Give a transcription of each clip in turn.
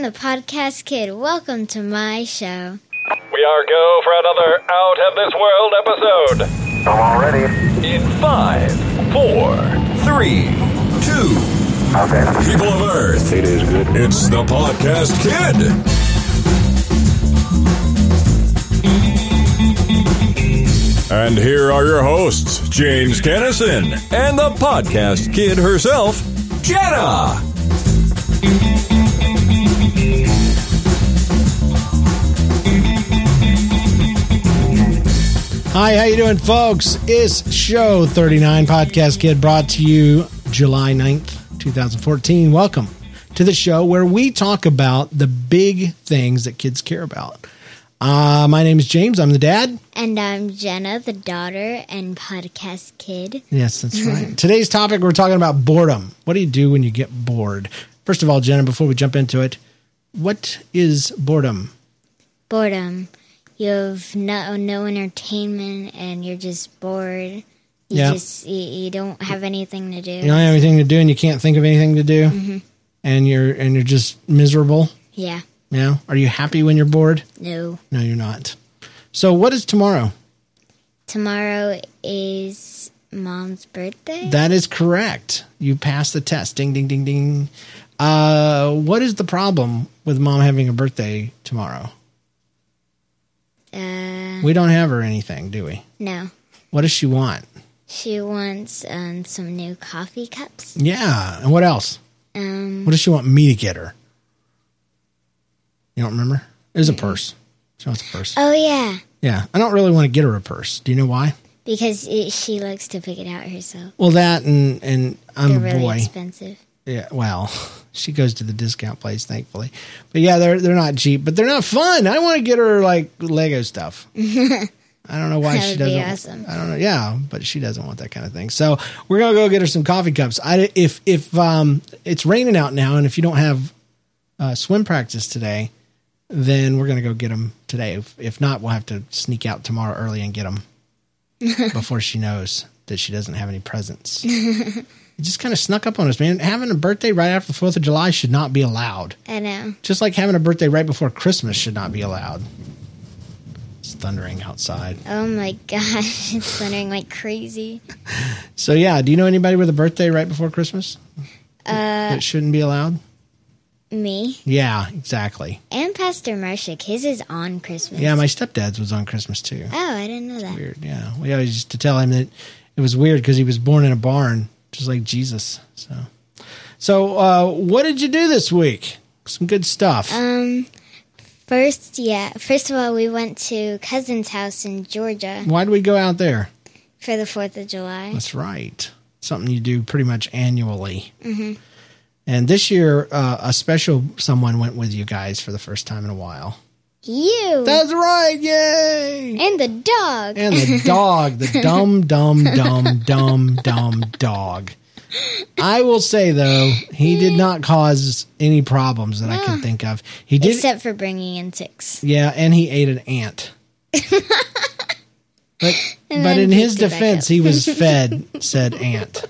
I'm the podcast kid. Welcome to my show. We are go for another Out of This World episode. I'm all ready. In five, four, three, two. Okay. People of Earth, It is good. it's the Podcast Kid. And here are your hosts, James Kinnison and the Podcast Kid herself, Jenna. Hi, how you doing, folks? It's show 39 Podcast Kid brought to you July 9th, 2014. Welcome to the show where we talk about the big things that kids care about. Uh, my name is James. I'm the dad. And I'm Jenna, the daughter and podcast kid. Yes, that's right. Today's topic, we're talking about boredom. What do you do when you get bored? First of all, Jenna, before we jump into it, what is boredom? Boredom. You have no, no entertainment and you're just bored. You Yeah. just you, you don't have anything to do. You don't have anything to do and you can't think of anything to do, Mhm. and you're and you're just miserable. yeah. Yeah. Are you happy when you're bored? No. No, you're not. So, what is tomorrow? Tomorrow is mom's birthday. That is correct. You passed the test. Ding, ding, ding, ding. Uh, what is the problem with mom having a birthday tomorrow? Uh, We don't have her anything, do we? no. What does she want? She wants um, some new coffee cups. Yeah. And what else? Um, What does she want me to get her? You don't remember? It was a purse. She wants a purse. oh yeah, Yeah. I don't really want to get her a purse. Do you know why? because it, she likes to pick it out herself. Well, that and and I'm They're a really boy. expensive. Yeah, well, she goes to the discount place, thankfully. But yeah, they're they're not cheap, but they're not fun. I want to get her like Lego stuff. I don't know why she doesn't. awesome. I don't know. Yeah, but she doesn't want that kind of thing. So we're gonna go get her some coffee cups. I if if um it's raining out now, and if you don't have uh, swim practice today, then we're gonna go get them today. If, if not, we'll have to sneak out tomorrow early and get them before she knows that she doesn't have any presents. It just kind of snuck up on us, man. Having a birthday right after the 4th of July should not be allowed. I know. Just like having a birthday right before Christmas should not be allowed. It's thundering outside. Oh my gosh, it's thundering like crazy. So, yeah, do you know anybody with a birthday right before Christmas? Uh, that shouldn't be allowed? Me Yeah, exactly. and Pastor Marshak, his is on Christmas. Yeah, my stepdad's was on Christmas too. Oh, I didn't know that. Weird. Yeah. We always used to tell him that it was weird because he was born in a barn, just like Jesus. So, so uh, what did you do this week? Some good stuff. Um, first, yeah, first of all, we went to cousin's house in Georgia Why did we go out there? for the Fourth of July. That's right. Something you do pretty much annually. Mm-hmm. And this year, uh, a special someone went with you guys for the first time in a while. You That's right. Yay. and the dog. And the dog, the dumb, dumb, dumb, dumb, dumb dog. I will say though, he did not cause any problems that I can think of. He did, Except for bringing in ticks. yeah, and he ate an ant. But but in his picked it back defense, he was fed said ant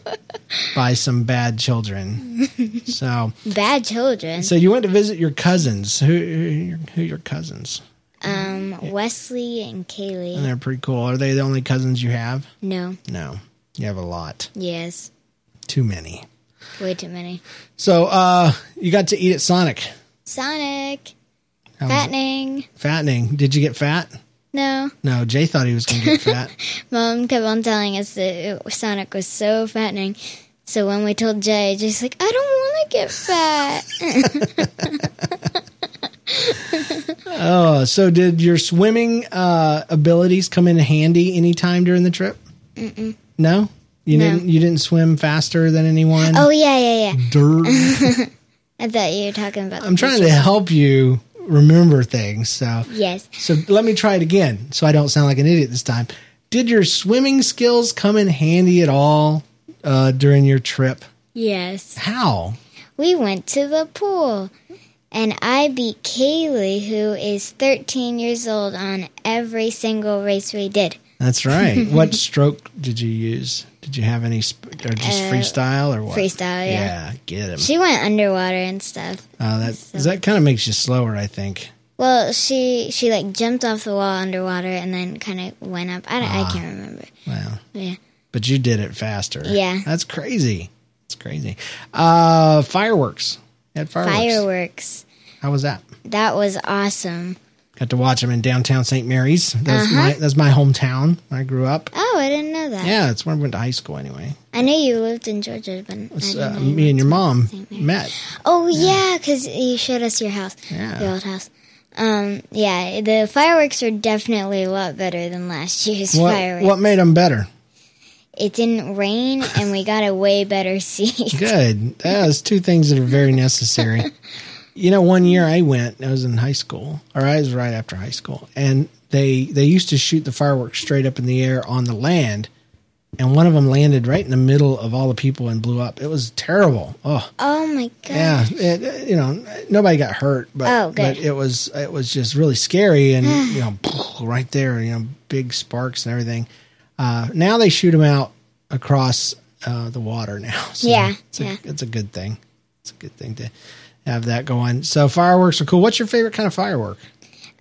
by some bad children. So Bad children. so you went to visit your cousins. Who who, your cousins? Um, Wesley and Kaylee. And they're pretty cool. Are they the only cousins you have? No. No, you have a lot. Yes. Too many. Way too many. So uh you got to eat at Sonic. Sonic. How? Fattening. Fattening. Did you get fat? No. No, Jay thought he was going to get fat. Mom kept on telling us that Sonic was so fattening. So when we told Jay, Jay's like, I don't want to get fat. oh, so did your swimming uh, abilities come in handy anytime during the trip? Mm-mm. No, you No. didn't. You didn't swim faster than anyone. oh, yeah, yeah, yeah. Dirt. I thought you were talking about I'm trying to help you remember things. So, Yes. so let me try it again, so I don't sound like an idiot this time. Did your swimming skills come in handy at all uh, during your trip? Yes. How? We went to the pool. And I beat Kaylee, who is 13 years old, on every single race we did. That's right. what stroke did you use? Did you have any sp- or just freestyle or what? Uh, freestyle, yeah. Yeah, get him. She went underwater and stuff. Uh, that that kind of makes you slower, I think. Well, she she like jumped off the wall underwater and then kind of went up. I, don't- Ah. I can't remember. Wow. Yeah. But you did it faster. Yeah. That's crazy. It's crazy. Uh, fireworks. You had fireworks. Fireworks. How was that? That was awesome. Got to watch them in downtown St. Mary's. That's Uh-huh. my that's my hometown. I grew up. Oh, I didn't know that. Yeah, it's where I went to high school anyway. I knew you lived in Georgia, but uh, me and your mom met. Oh yeah, because you showed us your house, Yeah. your old house. Um, yeah, the fireworks are definitely a lot better than last year's What fireworks. what made them better? It didn't rain, and we got a way better seat. Good. That's two things that are very necessary. you know, one year I went. I was in high school, or I was right after high school, and they they used to shoot the fireworks straight up in the air on the land, and one of them landed right in the middle of all the people and blew up. It was terrible. Oh, Oh my god! yeah. It, you know, nobody got hurt, but Oh, but it was it was just really scary, and you know, right there, you know, big sparks and everything. Uh, now they shoot them out across uh, the water now. So Yeah, it's a, yeah. it's a good thing. It's a good thing to have that going. So fireworks are cool. What's your favorite kind of firework?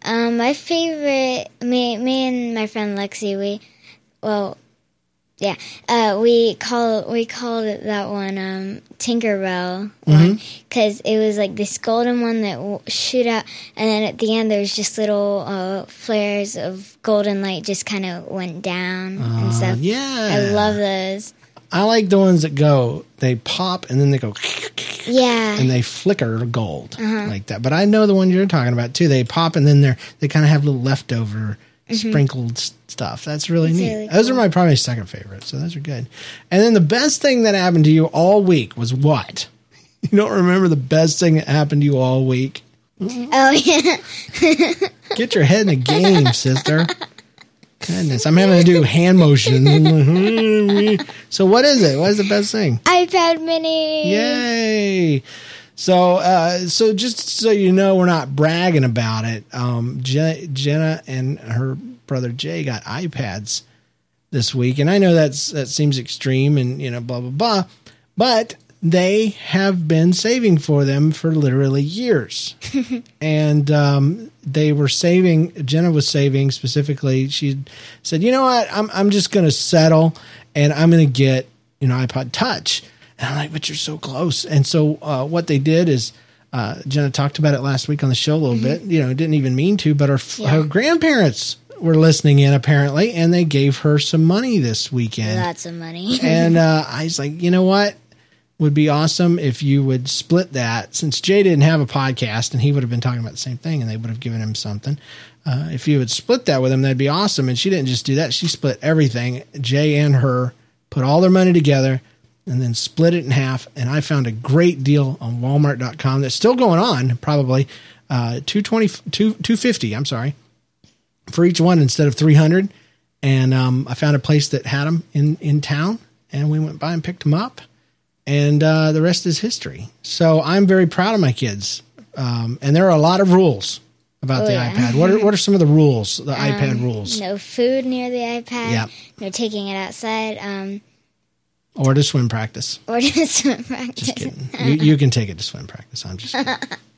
Um, my favorite, me, me and my friend Lexi, we, well, yeah, uh, we call we called it that one um, Tinkerbell one because it was like this golden one that w- shoot out, and then at the end there was just little uh, flares of golden light just kind of went down and stuff. Uh, yeah, I love those. I like the ones that go. They pop and then they go Yeah, and they flicker gold like that. But I know the one you're talking about too. They pop and then they're they kind of have little leftover Mm-hmm. sprinkled s- stuff. That's really neat. really Those are my probably second favorite. So those are good. And then the best thing that happened to you all week was what? You don't remember the best thing that happened to you all week? oh yeah, Get your head in the game, sister. Goodness, I'm having to do hand motions. so what is it? What is the best thing? iPad Mini. Yay! So, uh, so just so you know, we're not bragging about it. Um, Je- Jenna and her brother Jay got iPads this week, and I know that's that seems extreme, and you know, blah blah blah, but they have been saving for them for literally years, and um, they were saving. Jenna was saving specifically. She said, "You know what? I'm I'm just going to settle, and I'm going to get you know iPod Touch." And I'm like, "But you're so close." And so uh, what they did is. Uh, Jenna talked about it last week on the show a little bit. You know, didn't even mean to, but her, her grandparents were listening in apparently, and they gave her some money this weekend Lots of money. and uh, I was like, you know what? Would be awesome if you would split that. Since Jay didn't have a podcast and he would have been talking about the same thing, and they would have given him something. Uh, if you would split that with him, that'd be awesome. And she didn't just do that; she split everything. Jay and her put all their money together and then split it in half. And I found a great deal on Walmart.com that's still going on. Probably uh, 220, 250 I'm sorry for each one instead of 300 and um, i found a place that had them in, in town and we went by and picked them up and uh, the rest is history so i'm very proud of my kids um, and there are a lot of rules about the Oh, yeah. ipad what are, what are some of the rules the ipad rules No food near the iPad. Yep. No taking it outside. Um, or to swim practice. Or to swim practice. just kidding. You, you can take it to swim practice. I'm just kidding.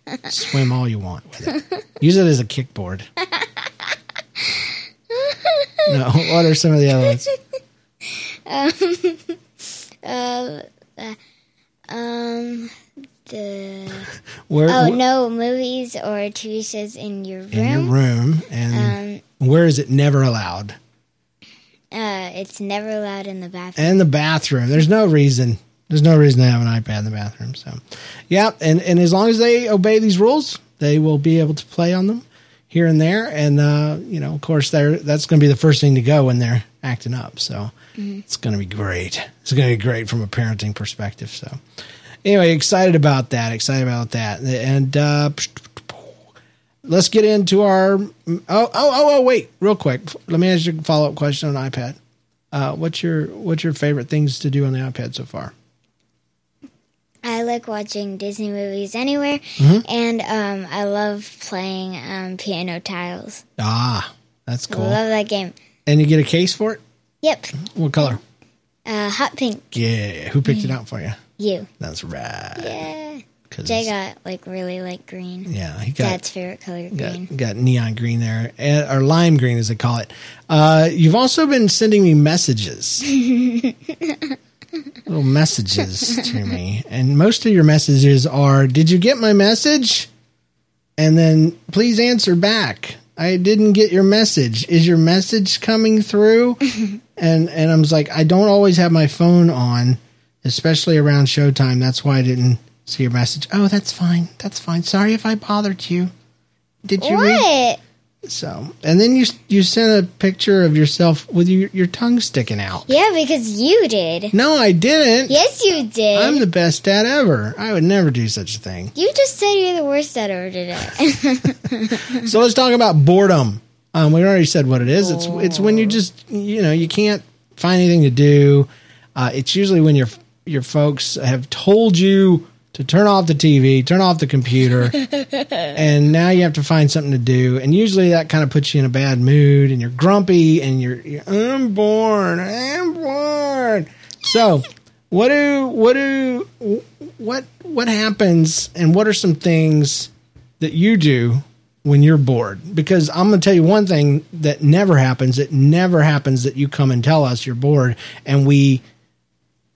Swim all you want with it. Use it as a kickboard. No what are some of the other ones? Um, the where, oh wh- no movies or TV shows in your room. in your room and Um, where is it never allowed uh, it's never allowed in the bathroom. and the bathroom. There's no reason. There's no reason to have an ipad in the bathroom so. Yeah and and as long as they obey these rules they will be able to play on them here and there and uh you know of course they're that's going to be the first thing to go when they're acting up so. It's going to be great. It's going to be great from a parenting perspective so. Anyway excited about that excited about that. And uh let's get into our oh oh oh oh wait real quick let me ask you a follow-up question on ipad uh, what's your what's your favorite things to do on the ipad so far I like watching Disney movies anywhere, Mm-hmm. and um, I love playing um, piano tiles. ah that's cool. I love that game. and you get a case for it Yep, what color Uh, hot pink. Yeah. Who picked it out for you? You. That's right. Yeah. 'Cause Jay got like really like green. yeah, he got Dad's favorite color green. got, got neon green there, or lime green as they call it. Uh, you've also been sending me messages, little messages to me, and most of your messages are, "Did you get my message?" And then please answer back. I didn't get your message. Is your message coming through? and and I was like, I don't always have my phone on, especially around showtime. That's why I didn't see your message. Oh, that's fine. That's fine. Sorry if I bothered you. Did you read? What? So, and then you you sent a picture of yourself with your your tongue sticking out. Yeah, because you did. No, I didn't. Yes, you did. I'm the best dad ever. I would never do such a thing. you just said you're the worst dad ever did it. So let's talk about boredom. Um, we already said what it is. It's it's when you just you know you can't find anything to do. Uh, it's usually when your your folks have told you to turn off the TV, turn off the computer, and now you have to find something to do. And usually that kind of puts you in a bad mood, and you're grumpy, and you're, you're I'm bored, I'm bored. So what do what do what what happens, and what are some things that you do when you're bored because I'm going to tell you one thing that never happens. It never happens that you come and tell us you're bored and we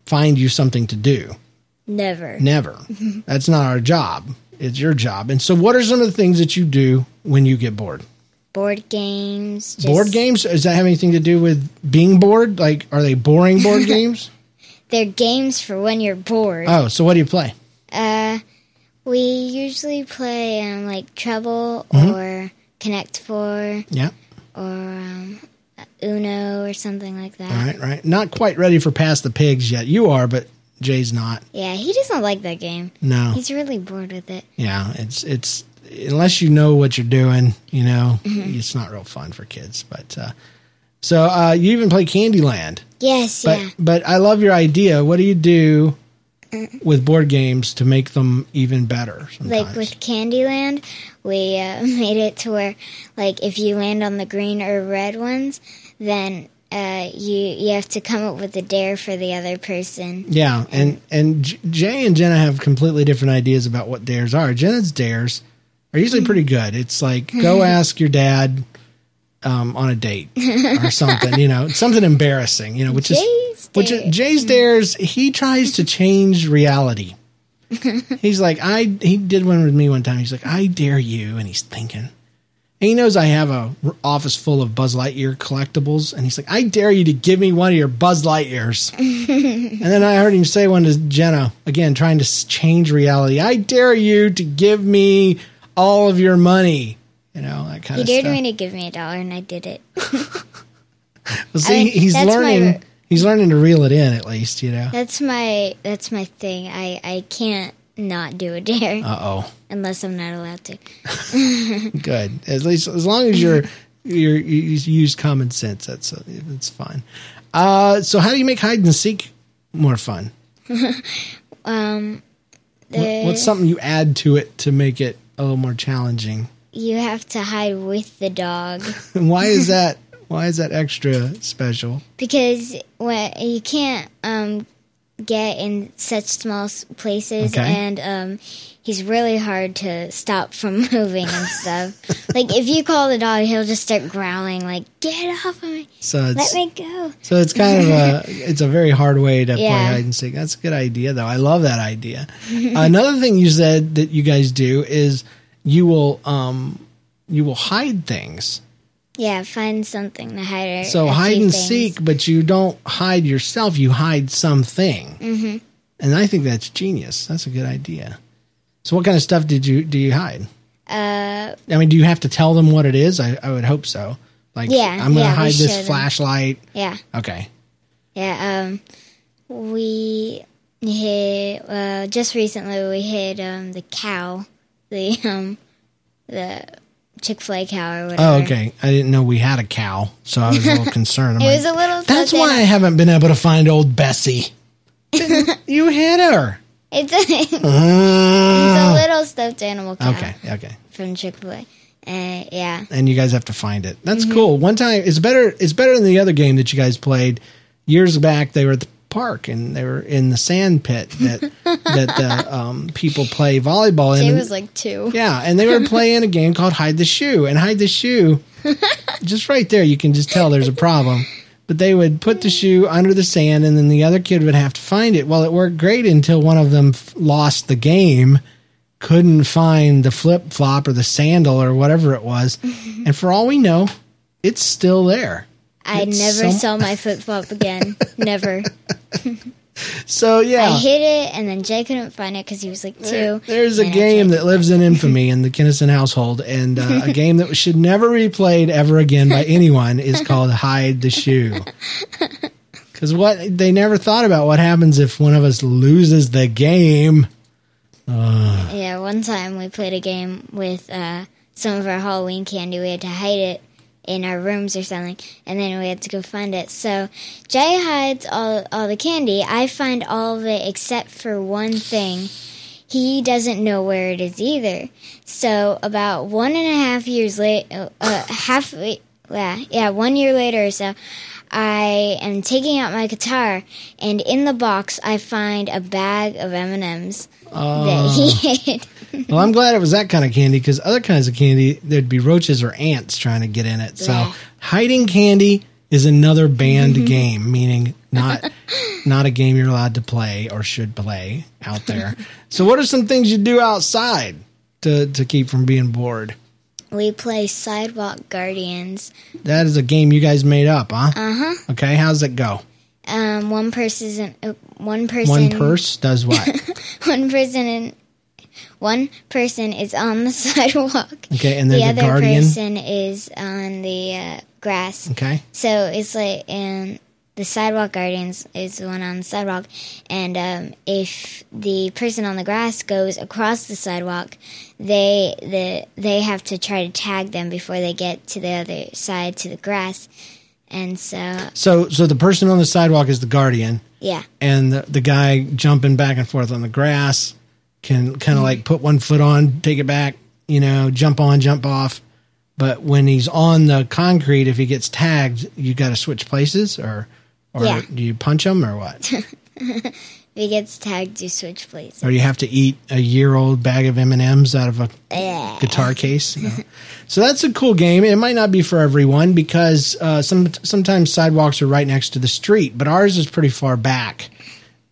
find you something to do. Never. Never. That's not our job. It's your job. And so, what are some of the things that you do when you get bored? Board games. Just, board games? Does that have anything to do with being bored? Like, are they boring board games? They're games for when you're bored. Oh, so what do you play? Uh, we usually play um, like Trouble Mm-hmm. or Connect Four Yeah. or um, Uno or something like that. All right, right. Not quite ready for Pass the Pigs yet. You are, but Jay's not. Yeah, he doesn't like that game. No. He's really bored with it. Yeah, it's it's unless you know what you're doing, you know, it's not real fun for kids. But uh, so uh, you even play Candyland, Yes, but yeah. but I love your idea. What do you do with board games to make them even better? Sometimes? Like with Candyland, we uh, made it to where, like, if you land on the green or red ones, then uh, you you have to come up with a dare for the other person. yeah, and and Jay and Jenna have completely different ideas about what dares are. Jenna's dares are usually pretty good. It's like go ask your dad. Um, on a date or something, you know, something embarrassing, you know, which is Jay's which dare. Jay's dares. He tries to change reality. he's like, I. He did one with me one time. He's like, I dare you, and he's thinking. And he knows I have a r- office full of Buzz Lightyear collectibles, and he's like, I dare you to give me one of your Buzz Lightyears. and then I heard him say one to Jenna again, trying to change reality. I dare you to give me all of your money. You know that kind He of He dared stuff. me to give me a dollar, and I did it. Well, see, mean, he's that's my learning. he's learning to reel it in at least. You know. That's my that's my thing. I I can't not do a dare Uh oh. Unless I'm not allowed to. Good. At least as long as you're you're you use common sense, that's that's fine. Uh, so how do you make hide and seek more fun? Um, the, What's something you add to it to make it a little more challenging? you have to hide with the dog why is that? Why is that extra special? because when you can't um get in such small places Okay. and um he's really hard to stop from moving and stuff. like if you call the dog, he'll just start growling like "Get off of me! So Let me go!" so it's kind of a it's a very hard way to play hide and seek. That's a good idea though. I love that idea. Another thing you said that you guys do is you will um you will hide things. Yeah, find something to hide. Or So hide and things. seek, but you don't hide yourself. You hide something, mm-hmm. and I think that's genius. That's a good idea. So, what kind of stuff did you do? You hide? Uh, I mean, do you have to tell them what it is? I, I would hope so. Like, Yeah, I'm going to yeah, hide this them. flashlight. yeah. Okay. Yeah, um, we hid uh, just recently. We hid um, the cow, the um, the Chick Fil A cow or whatever. Oh, okay. I didn't know we had a cow, so I was a little concerned. It like, was a little. That's why I haven't been able to find old Bessie. you hid her. It's a, it's a Uh, little stuffed animal cow okay. Okay. from Chick Fil A. Uh, yeah, and you guys have to find it. That's Mm-hmm. cool. One time, it's better. It's better than the other game that you guys played years back. They were at the park, and they were in the sand pit that that the um, people play volleyball in. It was like two. yeah, and they were playing a game called Hide the Shoe, and Hide the Shoe, just right there, you can just tell there's a problem. But they would put the shoe under the sand, and then the other kid would have to find it. Well, it worked great until one of them f- lost the game, couldn't find the flip flop or the sandal or whatever it was, and for all we know, it's still there. I It's never saw my flip flop again. never. So yeah, I hid it, and then Jay couldn't find it because he was like two. There's a game that lives in infamy in the Kinnison household, and uh, a game that should never be played ever again by anyone is called Hide the Shoe. Because what they never thought about what happens if one of us loses the game. Yeah, one time we played a game with uh, some of our Halloween candy. We had to hide it in our rooms or something, and then we had to go find it. So Jay hides all all the candy. I find all of it except for one thing. He doesn't know where it is either. So about one and a half years late, uh, half yeah, yeah, one year later or so, I am taking out my guitar, and in the box I find a bag of M and M's that he hid. Well, I'm glad it was that kind of candy because other kinds of candy, there'd be roaches or ants trying to get in it. So Yeah. hiding candy is another banned game, meaning not not a game you're allowed to play or should play out there. so, what are some things you do outside to to keep from being bored? We play Sidewalk Guardians. That is a game you guys made up, huh? Uh huh. Okay, how's it go? Um, one person, uh, one person, One purse does what? one person, one person is on the sidewalk. Okay, and the the, other guardian. person is on the uh, grass. Okay, So it's like, and the sidewalk guardians is the one on the sidewalk, and um, if the person on the grass goes across the sidewalk, they the they have to try to tag them before they get to the other side to the grass, and so so so the person on the sidewalk is the guardian. yeah, and the, the guy jumping back and forth on the grass can kind of like put one foot on, take it back, you know, jump on, jump off. But when he's on the concrete, if he gets tagged, you got to switch places, or or Yeah. do you punch him, or what? if he gets tagged, you switch places. or you have to eat a year old bag of M and M's out of a Yeah. guitar case. No. so that's a cool game. It might not be for everyone because uh, some sometimes sidewalks are right next to the street, but ours is pretty far back.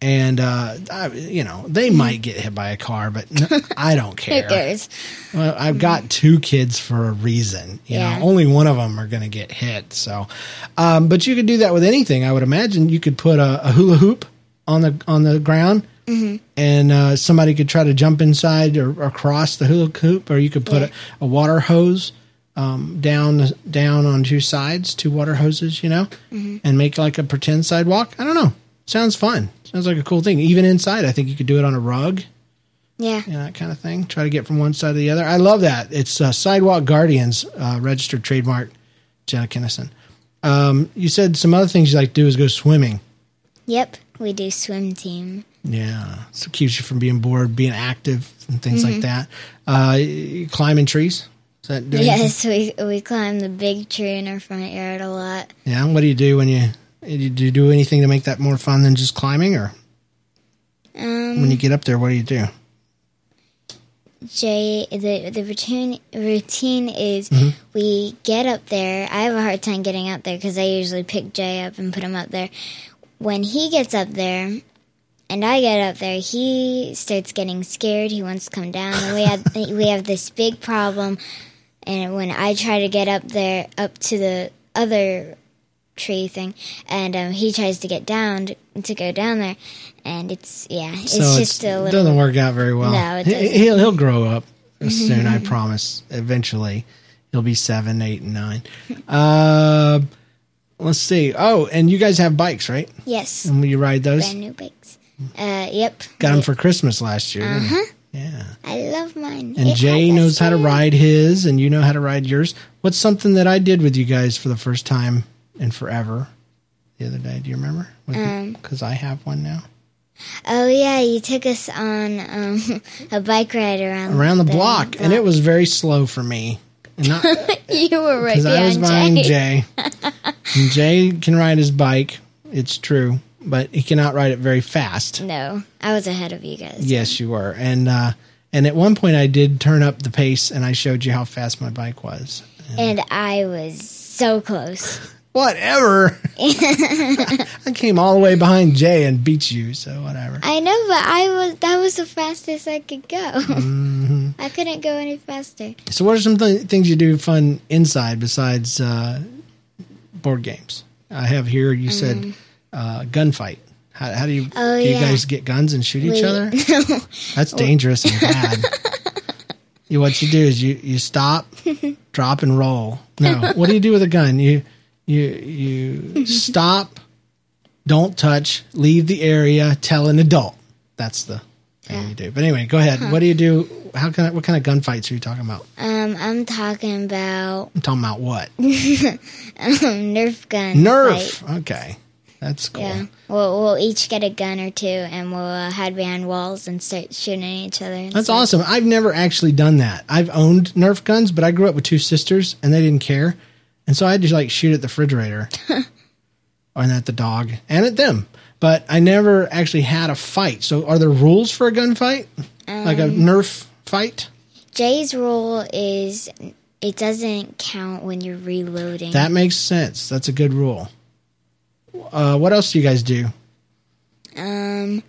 And uh, I, you know they might get hit by a car, but no, I don't Who care. cares? Well, I've got two kids for a reason. You Yeah. know, only one of them are going to get hit. So, um, but you could do that with anything. I would imagine you could put a, a hula hoop on the on the ground, and uh, somebody could try to jump inside or, or across the hula hoop, or you could put Yeah. a, a water hose um, down down on two sides, two water hoses, you know, and make like a pretend sidewalk. I don't know. Sounds fun. Sounds like a cool thing. Even inside, I think you could do it on a rug Yeah. you know, that kind of thing. Try to get from one side to the other. I love that. It's uh, Sidewalk Guardians, uh, registered trademark, Jenna Kinnison. Um, you said some other things you like to do is go swimming. Yep. We do swim team. Yeah, so it keeps you from being bored, being active, and things like that. Uh, climbing trees. Is that doing Yes, we we climb the big tree in our front yard a lot. Yeah. What do you do when you do you do anything to make that more fun than just climbing, or Um, when you get up there, what do you do? Jay, the the routine routine is Mm-hmm. we get up there. I have a hard time getting up there because I usually pick Jay up and put him up there. When he gets up there, and I get up there, he starts getting scared. He wants to come down, and we have we have this big problem. And when I try to get up there, up to the other tree thing, and um, he tries to get down to, to go down there, and it's yeah, it's so just a it little doesn't work out very well. No, it He- doesn't. He'll he'll grow up soon. I promise. Eventually, he'll be seven, eight, and nine. Uh, let's see. Oh, and you guys have bikes, right? yes. And you ride those? brand new bikes. Uh, yep. Got them for Christmas last year. didn't you? Yeah. I love mine. And It Jay knows how to ride his, and you know how to ride yours. What's something that I did with you guys for the first time in forever the other day? Do you remember? Um, Because I have one now. Oh yeah, you took us on um, a bike ride around Around the block, and it was very slow for me. And not, you were right because I was behind behind Jay. Jay. and Jay can ride his bike. It's true. but he cannot ride it very fast. No, I was ahead of you guys. Yes, you were. And uh, and at one point, I did turn up the pace, and I showed you how fast my bike was. And I was so close. Whatever. I came all the way behind Jay and beat you, so whatever. I know, but I was that was the fastest I could go. Mm-hmm. I couldn't go any faster. So, what are some th- things you do fun inside besides uh, board games? I have here. You said uh, gunfight. How, how do you? Mm. Oh, do you yeah. guys get guns and shoot each other? That's dangerous and bad. you, what you do is you you stop, drop, and roll. No, what do you do with a gun? You you you stop, don't touch, leave the area, tell an adult. That's the thing you do. But anyway, go ahead. What do you do? How can of what kind of gunfights are you talking about? Um, I'm talking about I'm talking about what? Nerf gun. Nerf. fight. Okay, that's cool. Yeah, we'll we'll each get a gun or two, and we'll uh, hide behind walls and start shooting at each other. That's stuff. awesome. I've never actually done that. I've owned Nerf guns, but I grew up with two sisters, and they didn't care, and so I had to like shoot at the refrigerator, and at the dog, and at them. But I never actually had a fight. So, are there rules for a gunfight, like a Um, Nerf fight? Jay's rule is it doesn't count when you're reloading. That makes sense. That's a good rule. Uh, what else do you guys do? um.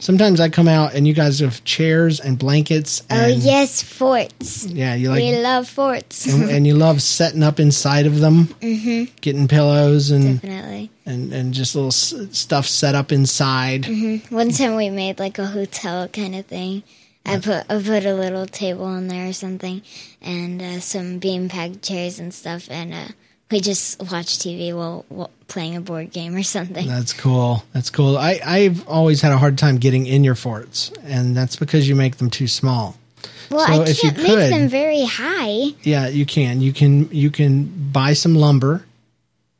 Sometimes I come out and you guys have chairs and blankets. Oh yes, forts. yeah, you like we love forts. and, and you love setting up inside of them, mm-hmm. getting pillows and, Definitely. and and just little s- stuff set up inside. One time we made like a hotel kind of thing. I put I put a little table in there or something, and uh, some beanbag chairs and stuff, and uh, we just watch TV while, while playing a board game or something. That's cool. That's cool. I I've always had a hard time getting in your forts, and that's because you make them too small. well, so I if you can't make could- them very high. Yeah, you can. You can. You can buy some lumber.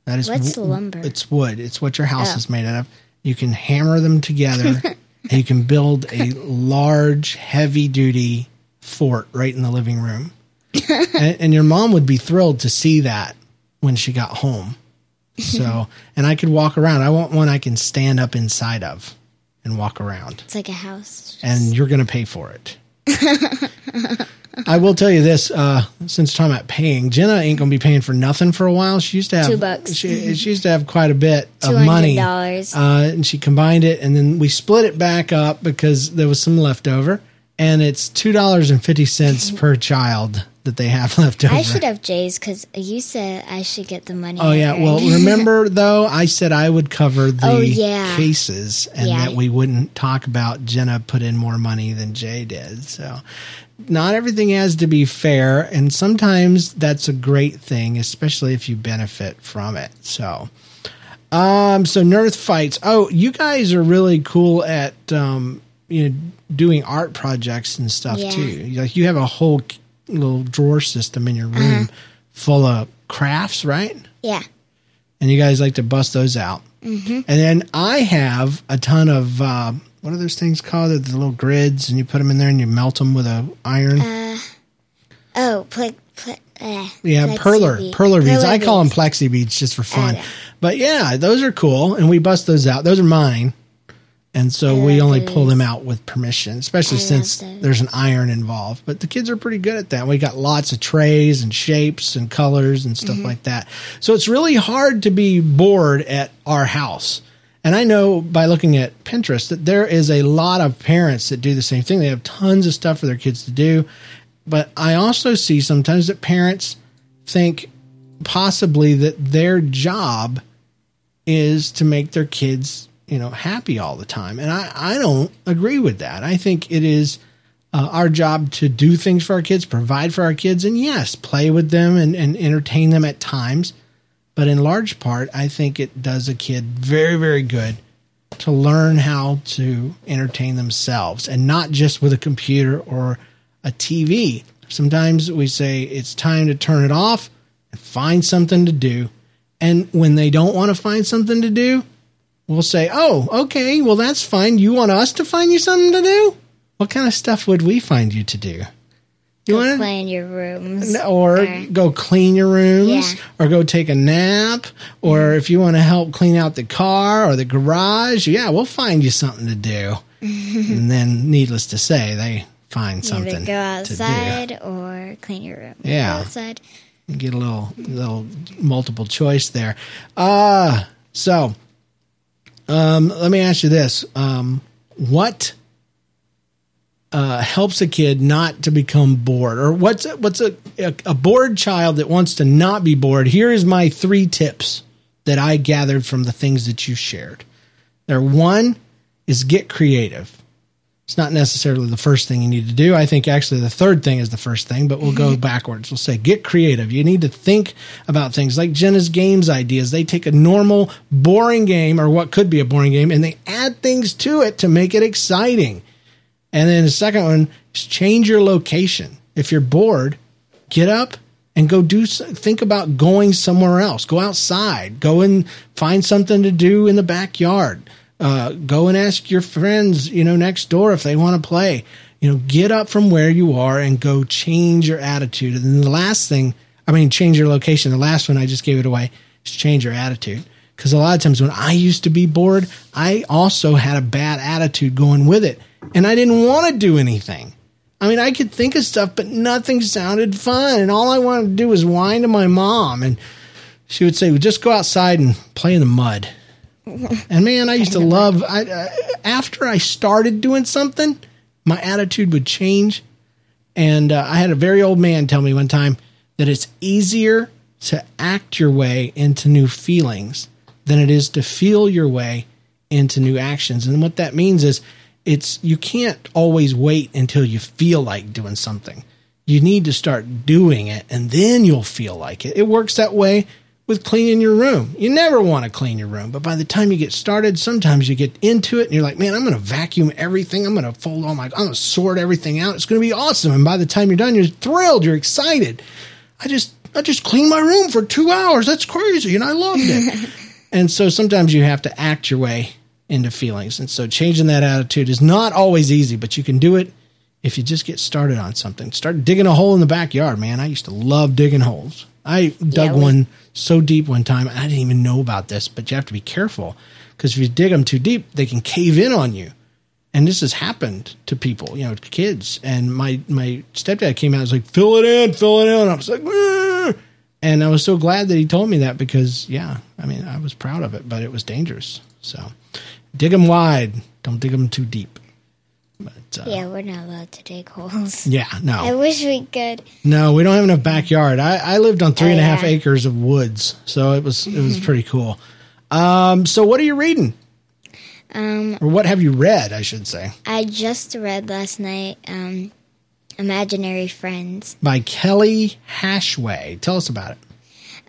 That is What's wo- lumber? It's wood. It's what your house Oh. is made out of. You can hammer them together, and you can build a large, heavy-duty fort right in the living room. and, and your mom would be thrilled to see that when she got home. So, and I could walk around. I want one I can stand up inside of and walk around It's like a house. and you're going to pay for it. I will tell you this: uh, since talking about paying, Jenna ain't going to be paying for nothing for a while. She used to have Two bucks. She, she used to have quite a bit of $200. money, uh, and she combined it, and then we split it back up because there was some left over, and it's two dollars and fifty cents per child that they have left over. I should have Jay's because you said I should get the money. Oh yeah. Well, remember though, I said I would cover the Oh, yeah. cases and Yeah. that we wouldn't talk about Jenna put in more money than Jay did. So not everything has to be fair, and sometimes that's a great thing, especially if you benefit from it. So um so Nerf fights. Oh, you guys are really cool at um you know doing art projects and stuff Yeah. too. Like you have a whole little drawer system in your room full of crafts, right? yeah. and you guys like to bust those out. Mm-hmm. And then I have a ton of uh, what are those things called? The little grids, and you put them in there and you melt them with a iron. Oh, pl- pl- uh, yeah, plexi perler, bead- perler beads. I call them plexi beads just for fun. yeah. But yeah, those are cool, and we bust those out. Those are mine, and so I we only pull them out with permission, especially I since there's an iron involved. But the kids are pretty good at that. We got lots of trays and shapes and colors and Mm-hmm. stuff like that. So it's really hard to be bored at our house. And I know by looking at Pinterest that there is a lot of parents that do the same thing. They have tons of stuff for their kids to do. But I also see sometimes that parents think possibly that their job is to make their kids, you know, happy all the time. And I, I don't agree with that. I think it is uh, our job to do things for our kids, provide for our kids, and yes, play with them and, and entertain them at times. But in large part, I think it does a kid very, very good to learn how to entertain themselves and not just with a computer or a TV. Sometimes we say it's time to turn it off and find something to do. And when they don't want to find something to do, we'll say, Oh, okay, well, that's fine. You want us to find you something to do? What kind of stuff would we find you to do? You Go want to play in your rooms. or go clean your rooms Yeah. or go take a nap or if you want to help clean out the car or the garage yeah we'll find you something to do and then needless to say they find Either something go to do outside or clean your room. Yeah. Go outside. get a little little multiple choice there uh so um let me ask you this um what uh, helps a kid not to become bored, or what's a, what's a, a a bored child that wants to not be bored? Here is my three tips that I gathered from the things that you shared. There, one is get creative. It's not necessarily the first thing you need to do. I think actually the third thing is the first thing, but we'll go mm-hmm. backwards. We'll say get creative. You need to think about things like Jenna's games ideas. They take a normal, boring game or what could be a boring game and they add things to it to make it exciting. And then the second one is change your location. If you're bored, get up and go do think about going somewhere else. Go outside. Go and find something to do in the backyard. Uh, go and ask your friends, you know, next door if they want to play. You know, get up from where you are and go change your attitude. And then the last thing, I mean, change your location. The last one I just gave it away is change your attitude. Because a lot of times when I used to be bored, I also had a bad attitude going with it. And I didn't want to do anything. I mean, I could think of stuff, but nothing sounded fun. And all I wanted to do was whine to my mom. And she would say, well, just go outside and play in the mud. And man, I used to love, I, uh, after I started doing something, my attitude would change. And uh, I had a very old man tell me one time that it's easier to act your way into new feelings than it is to feel your way into new actions. And what that means is it's you can't always wait until you feel like doing something. You need to start doing it and then you'll feel like it. It works that way with cleaning your room. You never want to clean your room, but by the time you get started, sometimes you get into it and you're like, man, I'm going to vacuum everything. I'm going to fold all my, I'm going to sort everything out. It's going to be awesome. And by the time you're done, you're thrilled. You're excited. I just, I just cleaned my room for two hours. That's crazy. And I loved it. and so sometimes you have to act your way into feelings. And so changing that attitude is not always easy, but you can do it if you just get started on something. Start digging a hole in the backyard, man. I used to love digging holes. I dug we- one so deep one time, I didn't even know about this, but you have to be careful because if you dig them too deep, they can cave in on you. And this has happened to people, you know, kids. And my my stepdad came out and was like, fill it in, fill it in. And I was like, "Ah." and I was so glad that he told me that because, yeah, I mean, I was proud of it, but it was dangerous. So dig them wide, don't dig them too deep. But uh, Yeah, we're not allowed to dig holes. yeah, no. I wish we could. No, we don't have enough backyard. I, I lived on three and a half Oh, yeah. acres of woods, so it was it was pretty cool. Um, so what are you reading, Um, or what have you read? I should say I just read last night. Um, Imaginary Friends. by Kelly Hashway. Tell us about it.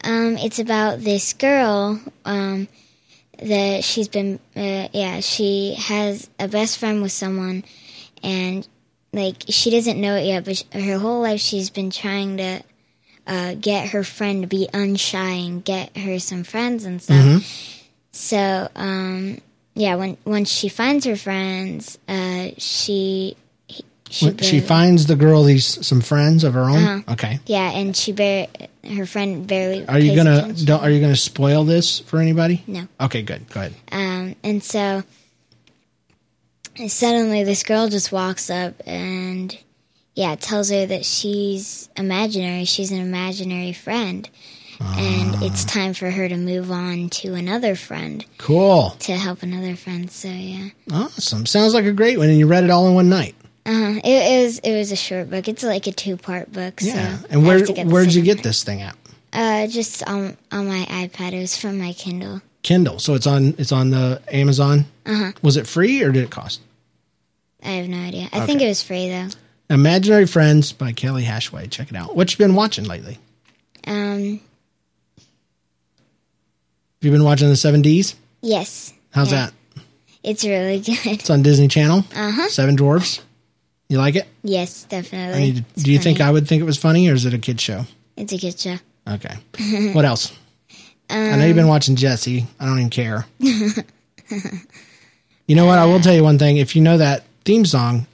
Um, it's about this girl. Um, that she's been. Uh, yeah, she has a best friend with someone, and like she doesn't know it yet, but her whole life she's been trying to uh, get her friend to be unshy and get her some friends and stuff. So, um, yeah, when once she finds her friends, uh, she she, she finds the girl these some friends of her own. Uh-huh. Okay. yeah, and she bar- her friend barely. Are you gonna don't, are you gonna spoil this for anybody? No. Okay, good. Go ahead. Um, and so suddenly this girl just walks up and yeah, tells her that she's imaginary. She's an imaginary friend. And it's time for her to move on to another friend Cool. to help another friend. So yeah, Awesome. Sounds like a great one, and you read it all in one night. uh, it, it was it was a short book. It's like a two part book. Yeah. So and where have to get the where'd you get this thing at? Uh, just on on my iPad. It was from my Kindle. Kindle. So it's on it's on the Amazon. Uh-huh. Was it free or did it cost? I have no idea. I think it was free though. Imaginary Friends by Kelly Hashway. Check it out. What you been watching lately? Um, Have you been watching the Seven Ds? yes. How's Yeah. that? It's really good. It's on Disney Channel. Uh huh. Seven Dwarfs. You like it? Yes, definitely. To, do you think. I would think it was funny, or is it a kid show? It's a kid show. Okay. what else? I know you've been watching Jessie. I don't even care. you know what? I will tell you one thing. If you know that theme song,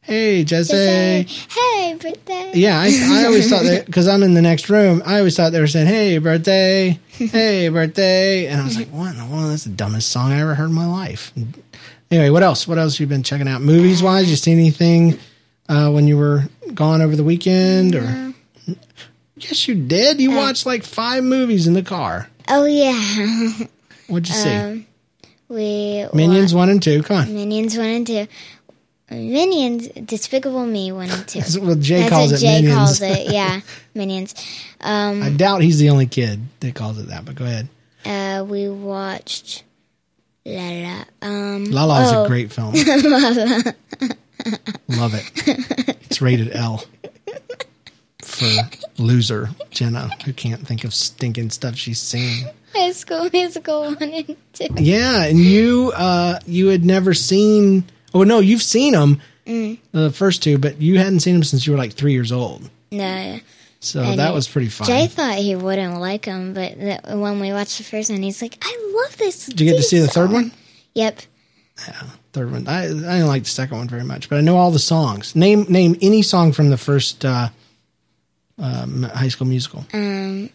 Hey, Jessie. hey, birthday. Yeah, I, I always thought that because I'm in the next room. I always thought they were saying, "Hey, birthday, hey, birthday," and I was like, "What in the world? That's the dumbest song I ever heard in my life." Anyway, what else? What else you been checking out? Movies wise, you see anything uh, when you were gone over the weekend? Or yes, you did. You watched like five movies in the car. Oh yeah. What'd you see? Um, we Minions wa- one and two. Come on. Minions one and two. Minions, Despicable Me one and two. That's what Jay That's calls what it. Jay Minions. calls it. Yeah, Minions. Um, I doubt he's the only kid that calls it that. But go ahead. uh, we watched La La. Um, La La is oh, a great film. Love it. It's rated L for loser Jenna, who can't think of stinking stuff she's seen. High School Musical one and two. Yeah, and you uh you had never seen. Oh no, you've seen them, the first two, but you hadn't seen them since you were like three years old. No, So And that was pretty fun. Jay thought he wouldn't like them, but the, when we watched the first one, he's like, "I love this." Did you get to see the third one? Yep. Yeah, Third one. I I didn't like the second one very much, but I know all the songs. Name name any song from the first uh, um, High School Musical. Um,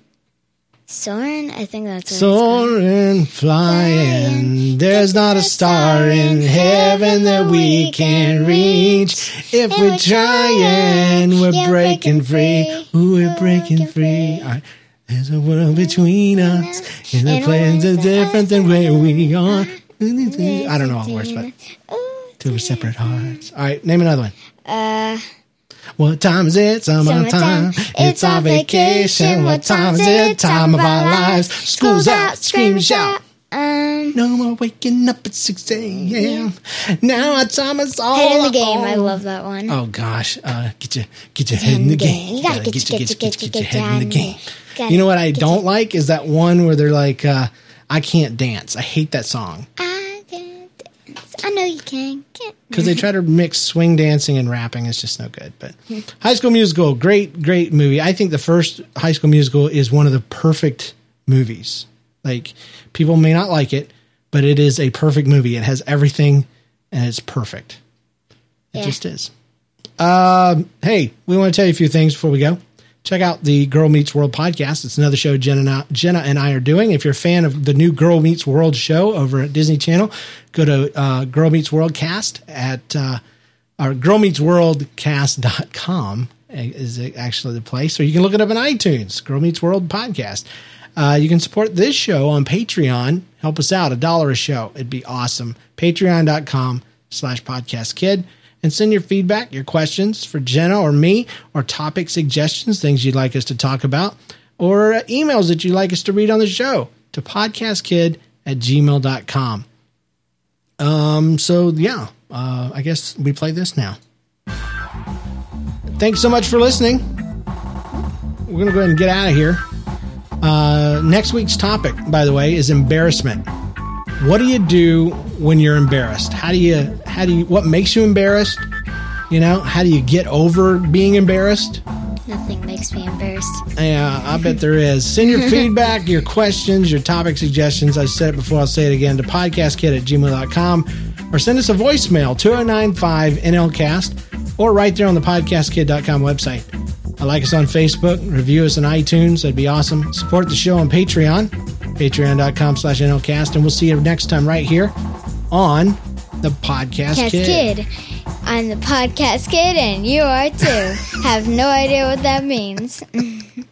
Soren, I think that's. Soaring, flying, there's not a star in heaven that we can reach. If we're trying, we're breaking free. Ooh, we're breaking free. Right. There's a world between us, and the plans are different than where we are. I don't know all the words, but two separate hearts. All right, name another one. Uh, What time is it? Summertime. Summertime. It's our vacation. What time is it? Time of our lives. School's out. Scream and shout. Um, No more waking up at 6 a.m. Now our time is all Head in the game. I love that one. Oh gosh, uh, get your get your head in the game. You gotta get your- get your- get your- get your head in the game. You know what I don't like is that one where they're like, uh, "I can't dance." I hate that song I. I know you can. Can't. because they try to mix swing dancing and rapping. It's just no good. But High School Musical, great, great movie. I think the first High School Musical is one of the perfect movies. Like people may not like it, but it is a perfect movie. It has everything, and it's perfect. It Yeah. just is. Um, hey, we want to tell you a few things before we go. Check out the Girl Meets World podcast. It's another show Jenna and, I, Jenna and I are doing. If you're a fan of the new Girl Meets World show over at Disney Channel, go to uh, Girl Meets World cast at uh, or girlmeetsworldcast.com is actually the place, or you can look it up on iTunes, Girl Meets World podcast. Uh, you can support this show on Patreon. Help us out, a dollar a show. It'd be awesome. Patreon.com slash podcast kid. And send your feedback, your questions for Jenna or me, or topic suggestions, things you'd like us to talk about, or uh, emails that you'd like us to read on the show to podcastkid at gmail.com. Um, so yeah, uh, I guess we play this now. Thanks so much for listening. We're gonna go ahead and get out of here. Uh, next week's topic, by the way, is embarrassment. What do you do when you're embarrassed? How do you how do you what makes you embarrassed? You know, how do you get over being embarrassed? Nothing makes me embarrassed. Yeah, I bet there is. Send your feedback, your questions, your topic suggestions. I said it before, I'll say it again to podcastkid at gmail.com or send us a voicemail, 2095 NLCast, or right there on the podcastkid.com website. Uh, Like us on Facebook, review us on iTunes. That'd be awesome. Support the show on Patreon, patreon.com slash NLCast, and we'll see you next time right here on the Podcast Cast Kid. kid. I'm the podcast kid, and you are too. Have no idea what that means.